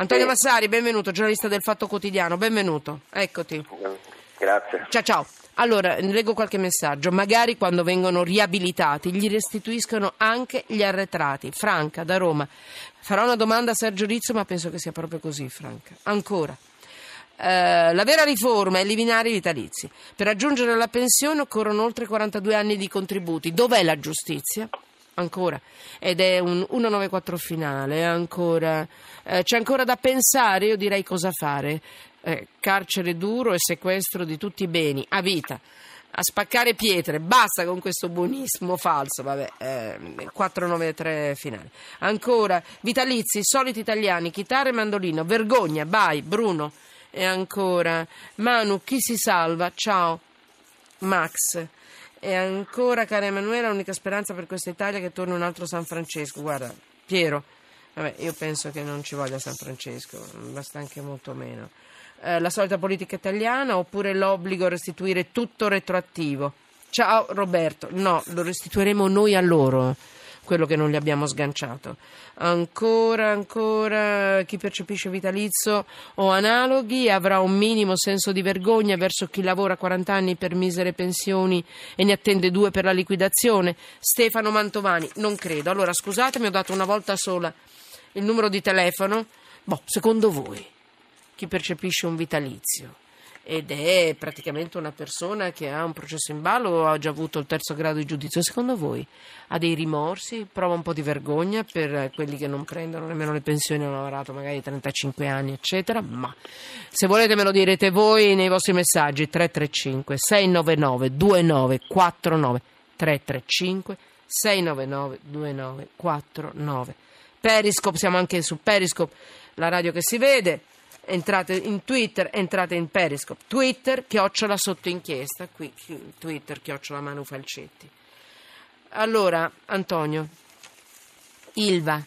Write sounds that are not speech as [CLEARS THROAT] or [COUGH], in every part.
Antonio Sì. Massari, benvenuto, giornalista del Fatto Quotidiano, benvenuto. Eccoti. Grazie. Ciao ciao. Allora, leggo qualche messaggio. Magari quando vengono riabilitati gli restituiscono anche gli arretrati. Franca, da Roma. Farò una domanda a Sergio Rizzo, ma penso che sia proprio così, Franca. Ancora. Eh, la vera riforma è eliminare i vitalizi. Per raggiungere la pensione occorrono oltre 42 anni di contributi. Dov'è la giustizia? Ancora. Ed è un 194 finale. Ancora. Eh, c'è ancora da pensare, io direi cosa fare. Eh, carcere duro e sequestro di tutti i beni a vita. A spaccare pietre, basta con questo buonismo falso, vabbè, eh, 493 finale. Ancora, vitalizi, soliti italiani, chitarra e mandolino, vergogna, vai, Bruno. E ancora, Manu, chi si salva? Ciao, Max. E ancora, cara Emanuela, l'unica speranza per questa Italia è che torni un altro San Francesco. Guarda, Piero, vabbè, io penso che non ci voglia San Francesco, basta anche molto meno. Eh, la solita politica italiana oppure l'obbligo a restituire tutto retroattivo? Ciao Roberto, no, lo restituiremo noi a loro, quello che non gli abbiamo sganciato. Ancora, ancora, chi percepisce vitalizio o analoghi avrà un minimo senso di vergogna verso chi lavora 40 anni per misere pensioni e ne attende due per la liquidazione. Stefano Mantovani, non credo. Allora, scusatemi, ho dato una volta sola il numero di telefono. Boh, secondo voi, chi percepisce un vitalizio ed è praticamente una persona che ha un processo in ballo o ha già avuto il terzo grado di giudizio, secondo voi ha dei rimorsi, prova un po' di vergogna per quelli che non prendono nemmeno le pensioni, hanno lavorato magari 35 anni, eccetera, ma se volete me lo direte voi nei vostri messaggi 335 699 2949 335 699 2949 Periscope, siamo anche su Periscope, la radio che si vede entrate in Twitter, entrate in Periscope. Twitter, chiocciola sotto inchiesta. Qui, Twitter, chiocciola Manu Falcetti. Allora, Antonio, Ilva,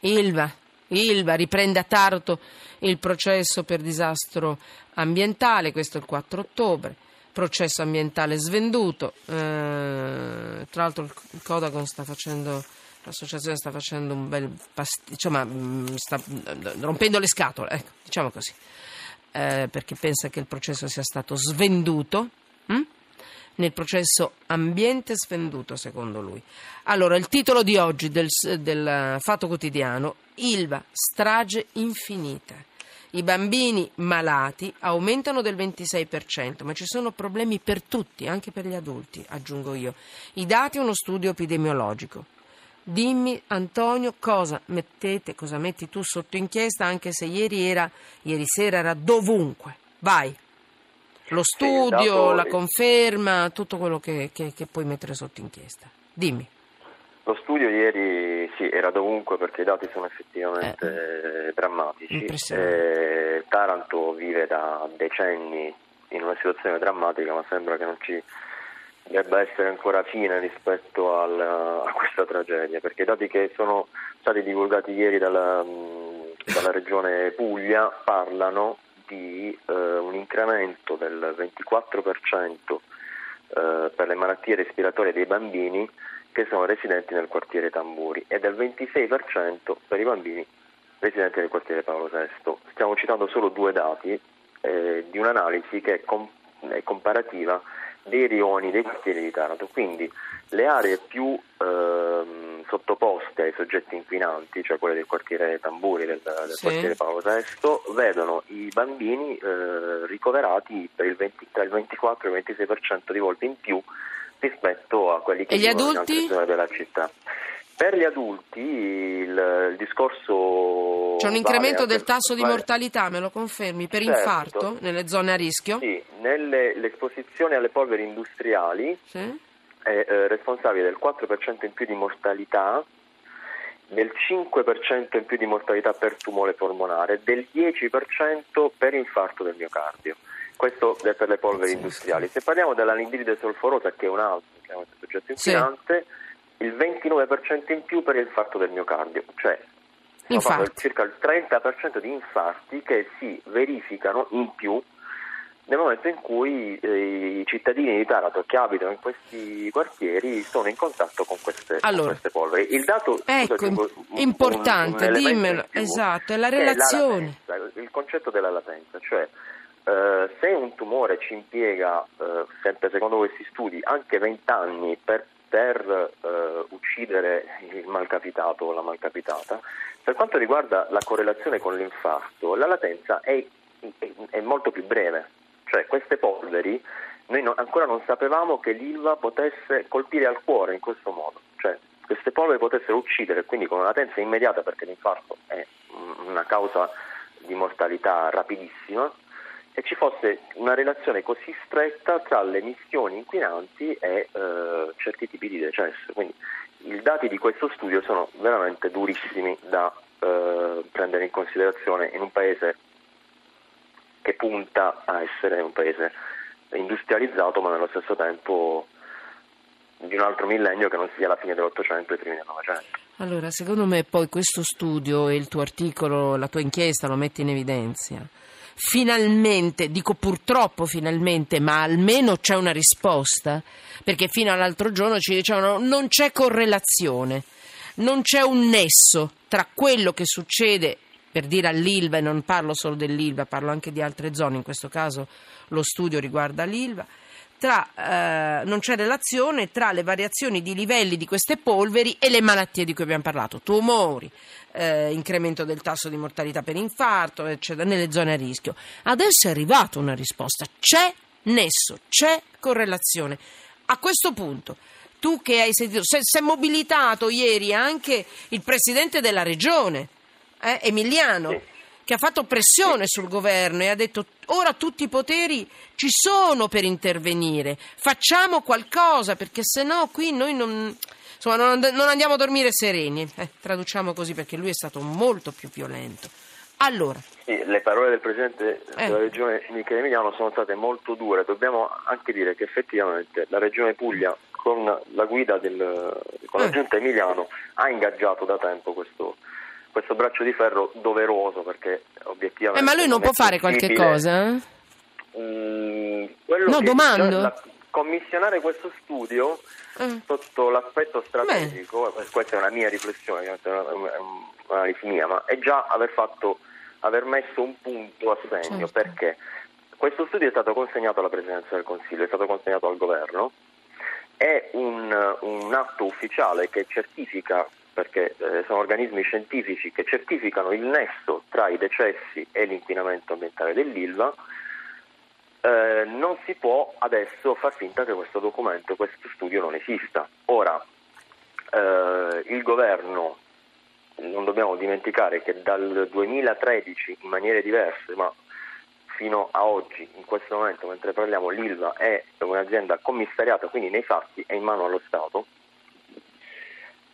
Ilva, Ilva riprende a Taranto il processo per disastro ambientale, questo è il 4 ottobre. Processo ambientale svenduto. Eh, tra l'altro il Codacon sta facendo L'associazione sta facendo un bel pasticcio, ma mm, sta mm, rompendo le scatole, ecco, diciamo così, Eh, perché pensa che il processo sia stato svenduto. mm? Nel processo ambiente svenduto, secondo lui. Allora, il titolo di oggi del, del Fatto Quotidiano, Ilva, strage infinita. I bambini malati aumentano del 26%, ma ci sono problemi per tutti, anche per gli adulti, aggiungo io. I dati uno studio epidemiologico. Dimmi Antonio cosa mettete, cosa metti tu sotto inchiesta, anche se ieri, era, ieri sera era dovunque. Vai. Lo studio, dato- la conferma, tutto quello che, che- che puoi mettere sotto inchiesta. Dimmi. Lo studio ieri sì, era dovunque perché i dati sono effettivamente eh, drammatici. Eh, Taranto vive da decenni in una situazione drammatica, ma sembra che non ci debba essere ancora fine rispetto al- a questa tragedia, perché i dati che sono stati divulgati ieri dalla, mh, dalla regione Puglia parlano di eh, un incremento del 24% eh, per le malattie respiratorie dei bambini che sono residenti nel quartiere Tamburi e del 26% per i bambini residenti nel quartiere Paolo VI. Stiamo citando solo due dati eh, di un'analisi che è, com- è comparativa dei rioni dei quartieri di Taranto, quindi le aree più ehm, sottoposte ai soggetti inquinanti, cioè quelle del quartiere Tamburi, del, del Sì. quartiere Paolo VI, vedono i bambini eh, ricoverati per il 20 tra il 24 e il 26% di volte in più rispetto a quelli che E vivono in altre zone della città. Per gli adulti il, il discorso C'è un incremento del tasso di mortalità, me lo confermi, per Certo. infarto nelle zone a rischio? Sì, nelle- l'esposizione alle polveri industriali Sì? è eh, responsabile del 4% in più di mortalità, del 5% in più di mortalità per tumore polmonare, del 10% per infarto del miocardio. Questo è per le polveri Pazzesco. industriali. Se parliamo dell'anidride solforosa, che è un altro soggetto Sì. Il 29% in più per l'infarto del miocardio, cioè circa il 30% di infarti che si verificano in più nel momento in cui eh, i cittadini di Taranto che abitano in questi quartieri sono in contatto con queste, allora, con queste polveri. Il dato ecco, scusate, importante, un, un dimmelo, esatto, è la relazione. È la latenza, il concetto della latenza, cioè eh, se un tumore ci impiega, eh, sempre secondo questi studi, anche 20 anni per, per eh, uccidere il malcapitato o la malcapitata, per quanto riguarda la correlazione con l'infarto, la latenza è, è, è molto più breve. Cioè queste polveri, noi no, ancora non sapevamo che l'ILVA potesse colpire al cuore in questo modo, cioè queste polveri potessero uccidere, quindi con una latenza immediata perché l'infarto è una causa di mortalità rapidissima, e ci fosse una relazione così stretta tra le emissioni inquinanti e eh, certi tipi di decesso. Quindi i dati di questo studio sono veramente durissimi da eh, prendere in considerazione in un paese che punta a essere un paese industrializzato ma nello stesso tempo di un altro millennio che non sia la fine dell'Ottocento e i primi del Novecento. Allora, secondo me poi questo studio e il tuo articolo, la tua inchiesta lo metti in evidenza. Finalmente, dico purtroppo finalmente, ma almeno c'è una risposta, perché fino all'altro giorno ci dicevano non c'è correlazione, non c'è un nesso tra quello che succede per dire all'Ilva, e non parlo solo dell'Ilva, parlo anche di altre zone, in questo caso lo studio riguarda l'Ilva, tra, eh, non c'è relazione tra le variazioni di livelli di queste polveri e le malattie di cui abbiamo parlato, tumori, eh, incremento del tasso di mortalità per infarto, eccetera, nelle zone a rischio. Adesso è arrivata una risposta, c'è nesso, c'è correlazione. A questo punto tu che hai sentito, si è mobilitato ieri anche il presidente della regione eh, Emiliano. Che ha fatto pressione sul governo e ha detto ora tutti i poteri ci sono per intervenire, facciamo qualcosa perché se no qui noi non, insomma, non, non andiamo a dormire sereni, eh, traduciamo così perché lui è stato molto più violento. Allora. Sì, le parole del Presidente eh. della Regione Michele Emiliano sono state molto dure, dobbiamo anche dire che effettivamente la Regione Puglia con la guida del, con la eh. Giunta Emiliano ha ingaggiato da tempo questo, questo braccio di ferro doveroso perché obiettivamente... Eh, ma lui non, può fare qualche cosa? Mm, no, domando. La, commissionare questo studio mm. sotto l'aspetto strategico, Beh. questa è una mia riflessione, è un'analisi mia, ma è già aver fatto, aver messo un punto a segno, certo. perché questo studio è stato consegnato alla Presidenza del Consiglio, è stato consegnato al Governo, è un, un atto ufficiale che certifica perché eh, sono organismi scientifici che certificano il nesso tra i decessi e l'inquinamento ambientale dell'ILVA, eh, non si può adesso far finta che questo documento, questo studio non esista. Ora, eh, il governo, non dobbiamo dimenticare che dal 2013 in maniere diverse, ma fino a oggi, in questo momento, mentre parliamo, l'ILVA è un'azienda commissariata, quindi nei fatti è in mano allo Stato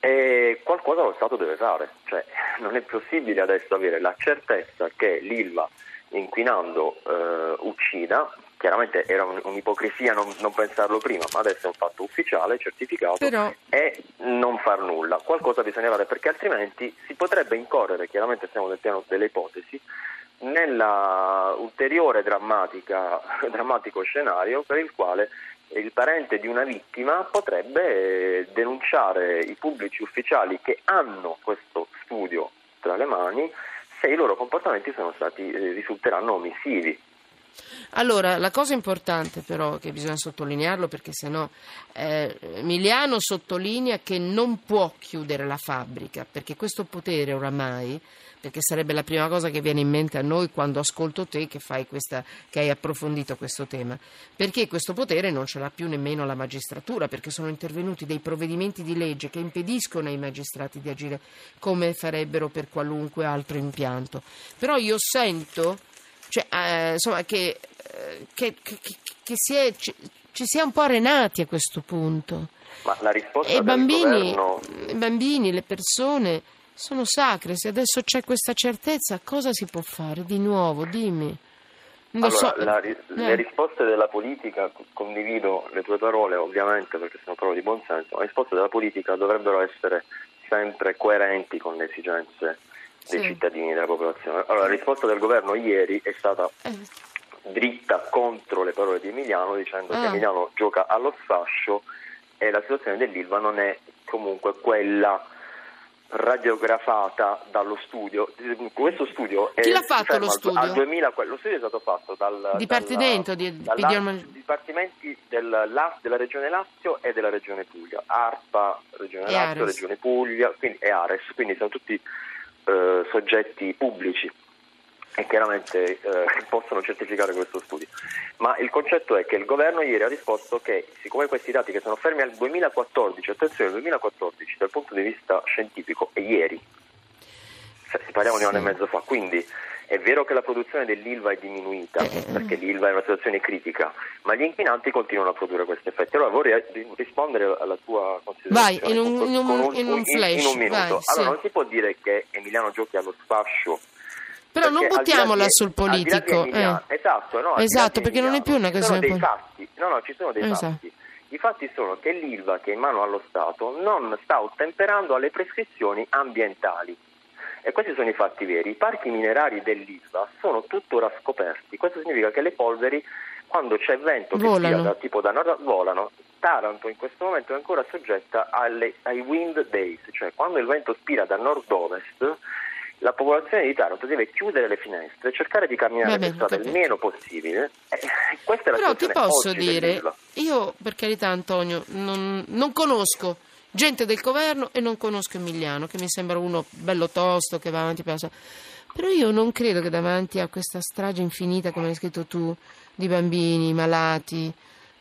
e qualcosa lo Stato deve fare, cioè, [LAUGHS] non è possibile adesso avere la certezza che l'ILVA inquinando eh, uccida, chiaramente era un, un'ipocrisia non, non, pensarlo prima, ma adesso è un fatto ufficiale, certificato, Però... e non far nulla. Qualcosa bisogna fare perché altrimenti si potrebbe incorrere, chiaramente stiamo nel piano delle ipotesi, nella ulteriore [LAUGHS] drammatico scenario per il quale il parente di una vittima potrebbe denunciare i pubblici ufficiali che hanno questo studio tra le mani se i loro comportamenti stati, eh, risulteranno omissivi. Allora, la cosa importante però che bisogna sottolinearlo perché sennò eh, Emiliano sottolinea che non può chiudere la fabbrica perché questo potere oramai perché sarebbe la prima cosa che viene in mente a noi quando ascolto te che, questa, che hai approfondito questo tema, perché questo potere non ce l'ha più nemmeno la magistratura, perché sono intervenuti dei provvedimenti di legge che impediscono ai magistrati di agire come farebbero per qualunque altro impianto. Però io sento cioè, eh, insomma, che, eh, che, che, che si è, ci, ci si è un po' arenati a questo punto. Ma la risposta e bambini, governo... i bambini, le persone sono sacre. Se adesso c'è questa certezza, cosa si può fare di nuovo? Dimmi. Allora, so. la, eh. le risposte della politica, condivido le tue parole ovviamente perché sono parole di buonsenso, le risposte della politica dovrebbero essere sempre coerenti con le esigenze dei sì. cittadini, della popolazione. Allora, la risposta del governo ieri è stata eh. dritta contro le parole di Emiliano dicendo Ah. che Emiliano gioca allo sfascio e la situazione dell'Ilva non è comunque quella radiografata dallo studio. Questo studio è Chi l'ha fatto lo studio? Al 2000, lo studio è stato fatto dal Dipartimento dalla- di dalla- epidemiologia. dipartimenti del La- della Regione Lazio e della Regione Puglia, ARPA, Regione E Lazio, Ares. Regione Puglia quindi, e Ares, quindi sono tutti eh, soggetti pubblici e chiaramente eh, [LAUGHS] possono certificare questo studio. Ma il concetto è che il governo ieri ha risposto che siccome questi dati che sono fermi al 2014, attenzione, 2014 dal punto di vista scientifico è ieri, cioè, parliamo di un anno e mezzo fa, quindi è vero che la produzione dell'ILVA è diminuita Eh, eh. perché l'ILVA è una situazione critica, ma gli inquinanti continuano a produrre questi effetti. Allora vorrei ri- rispondere alla tua considerazione Vai, in un- con- in un- con in un flash, in un minuto. vai, sì. allora non si può dire che Emiliano giochi allo sfascio Però non perché buttiamola di- sul politico. Emiliano- eh. Esatto, no, Esatto, perché non è Emiliano più una ci sono questione dei poli- fatti. No, no, ci sono dei Esatto. fatti. I fatti sono che l'ILVA che è in mano allo Stato non sta ottemperando alle prescrizioni ambientali. E questi sono i fatti veri. I parchi minerari dell'ILVA sono tuttora scoperti. Questo significa che le polveri, quando c'è vento che Volano. sia da, tipo da nord, volano. Taranto in questo momento è ancora soggetta alle- ai wind days, cioè quando il vento spira da nord-ovest, la popolazione di Taranto deve chiudere le finestre cercare di camminare Va bene, per strada il meno possibile. Eh, questa è la Però ti posso dire, io per carità Antonio, non, non conosco gente del governo e non conosco Emiliano, che mi sembra uno bello tosto che va avanti per la sua- Però io non credo che davanti a questa strage infinita, come hai scritto tu, di bambini malati,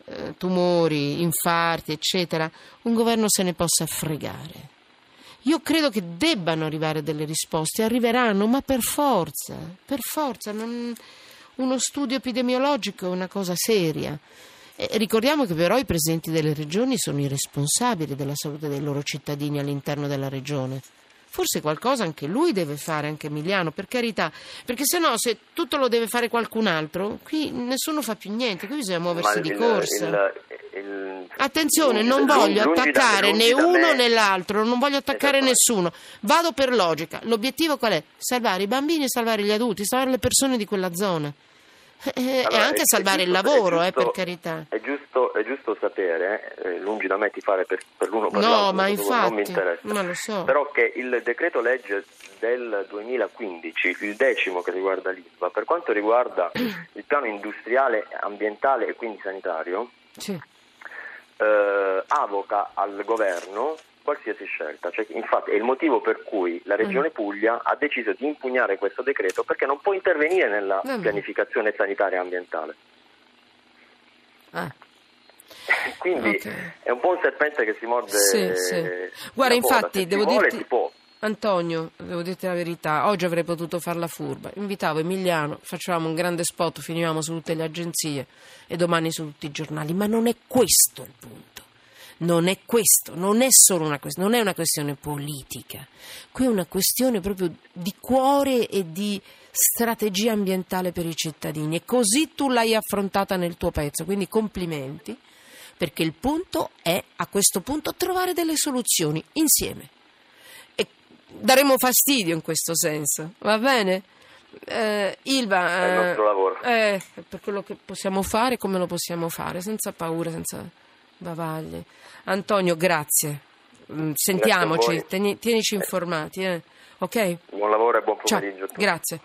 eh, tumori, infarti, eccetera, un governo se ne possa fregare. Io credo che debbano arrivare delle risposte, arriveranno, ma per forza, per forza. non- Uno studio epidemiologico è una cosa seria. E ricordiamo che però i presidenti delle regioni sono i responsabili della salute dei loro cittadini all'interno della regione. Forse qualcosa anche lui deve fare, anche Emiliano, per carità, perché se no se tutto lo deve fare qualcun altro, qui nessuno fa più niente, qui bisogna muoversi Ma di il- corsa. il- il- Attenzione, non voglio da- attaccare lungi né da uno né l'altro, non voglio attaccare nessuno. Vado per logica. L'obiettivo qual è? Salvare i bambini, salvare gli adulti, salvare le persone di quella zona. Eh, e Allora, anche è- è salvare il giusto- lavoro, è eh, per giusto- carità. È giusto, è giusto sapere, eh, lungi da me di fare per, per l'uno o per No, l'altro, ma questo non mi infatti, interessa. ma lo so. Però che il decreto legge del 2015, il decimo che riguarda l'ISVA, per quanto riguarda [CLEARS THROAT] il piano industriale, ambientale e quindi sanitario, Sì. eh, avoca al governo qualsiasi scelta. Cioè, infatti è il motivo per cui la Mm. Regione Puglia ha deciso di impugnare questo decreto perché non può intervenire nella pianificazione sanitaria e ambientale. Ah. [LAUGHS] Quindi Ok. è un po' un serpente che si morde. Sì, sì. Guarda, infatti, devo si dirti- si può. Antonio, devo dirti la verità, oggi avrei potuto farla furba. Invitavo Emiliano, facevamo un grande spot, finivamo su tutte le agenzie e domani su tutti i giornali, ma non è questo il punto. Non è questo, non è solo una questione, non è una questione politica. Qui è una questione proprio di cuore e di strategia ambientale per i cittadini e così tu l'hai affrontata nel tuo pezzo, quindi complimenti perché il punto è a questo punto trovare delle soluzioni insieme e daremo fastidio in questo senso, va bene? Eh, Ilva, È il eh, nostro lavoro. eh, per quello che possiamo fare, come lo possiamo fare, senza paura, senza bavaglie. Antonio, grazie. Mm, Sentiamoci, tieni- tienici informati, eh. ok? Buon lavoro e buon Ciao, pomeriggio tutti. grazie.